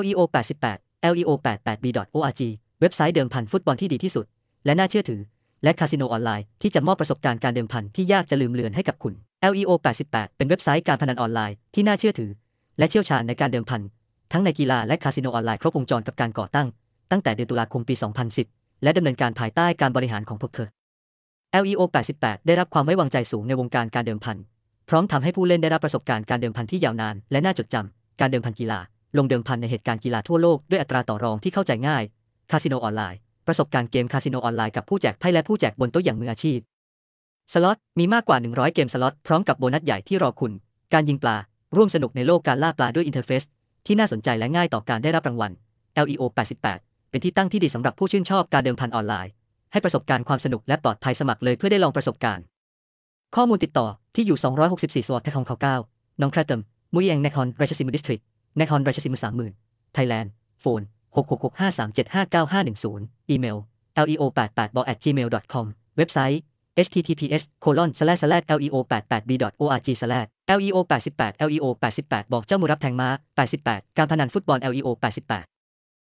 LEO 88 LEO 88b.org เว็บไซต์เดิมพันฟุตบอลที่ดีที่สุด และน่าเชื่อถือ และคาสิโนออนไลน์ที่จะมอบประสบการณ์การเดิมพันที่ยากจะลืมเลือนให้กับคุณ LEO 88เป็นเว็บไซต์การพนันออนไลน์ที่น่าเชื่อถือ และเชี่ยวชาญในการเดิมพันทั้งในกีฬาและคาสิโนออนไลน์ครบวงจรกับการก่อตั้ง ตั้งแต่เดือนตุลาคมปี 2010 และดำเนินการภายใต้การบริหารของพวกเธอ LEO 88 ได้รับความไว้วางใจสูงในวงการการเดิมพัน พร้อมทำให้ผู้เล่นได้รับประสบการณ์การเดิมพันที่ยาวนาน และน่าจดจำการเดิมพันกีฬา ลงเดิมพันในเหตุการณ์กีฬาทั่วโลกด้วยอัตราต่อรองที่เข้าใจง่าย คาสิโนออนไลน์ ประสบการณ์เกมคาสิโนออนไลน์กับผู้แจกไพ่และผู้แจกบนโต๊ะอย่างมืออาชีพ สล็อตมีมากกว่า 100 เกมสล็อตพร้อมกับโบนัสใหญ่ที่รอคุณ การยิงปลา ร่วมสนุกในโลกการล่าปลาด้วย interface ที่น่าสนใจและง่ายต่อการได้รับรางวัล LEO 88 เป็นที่ตั้งที่ดีสำหรับผู้ชื่นชอบการเดิมพันออนไลน์ ให้ประสบการณ์ความสนุกและปลอดภัยสมัครเลยเพื่อได้ลองประสบการณ์ ข้อมูลติดต่อที่อยู่ 264 สวอตทคองเขา9น้องแครเตมมุยเองเนคอนราชสิมดิสทริก นคอนราชสิมสามหมื่นไทยแลนด์โฟน66653759510อีเมล leo88 เว็บไซต์ https colon slash slash leo 88 b org slash leo 88 leo 88บอกเจ้ามือรับแทงม้า 88 การพนันฟุตบอล leo 88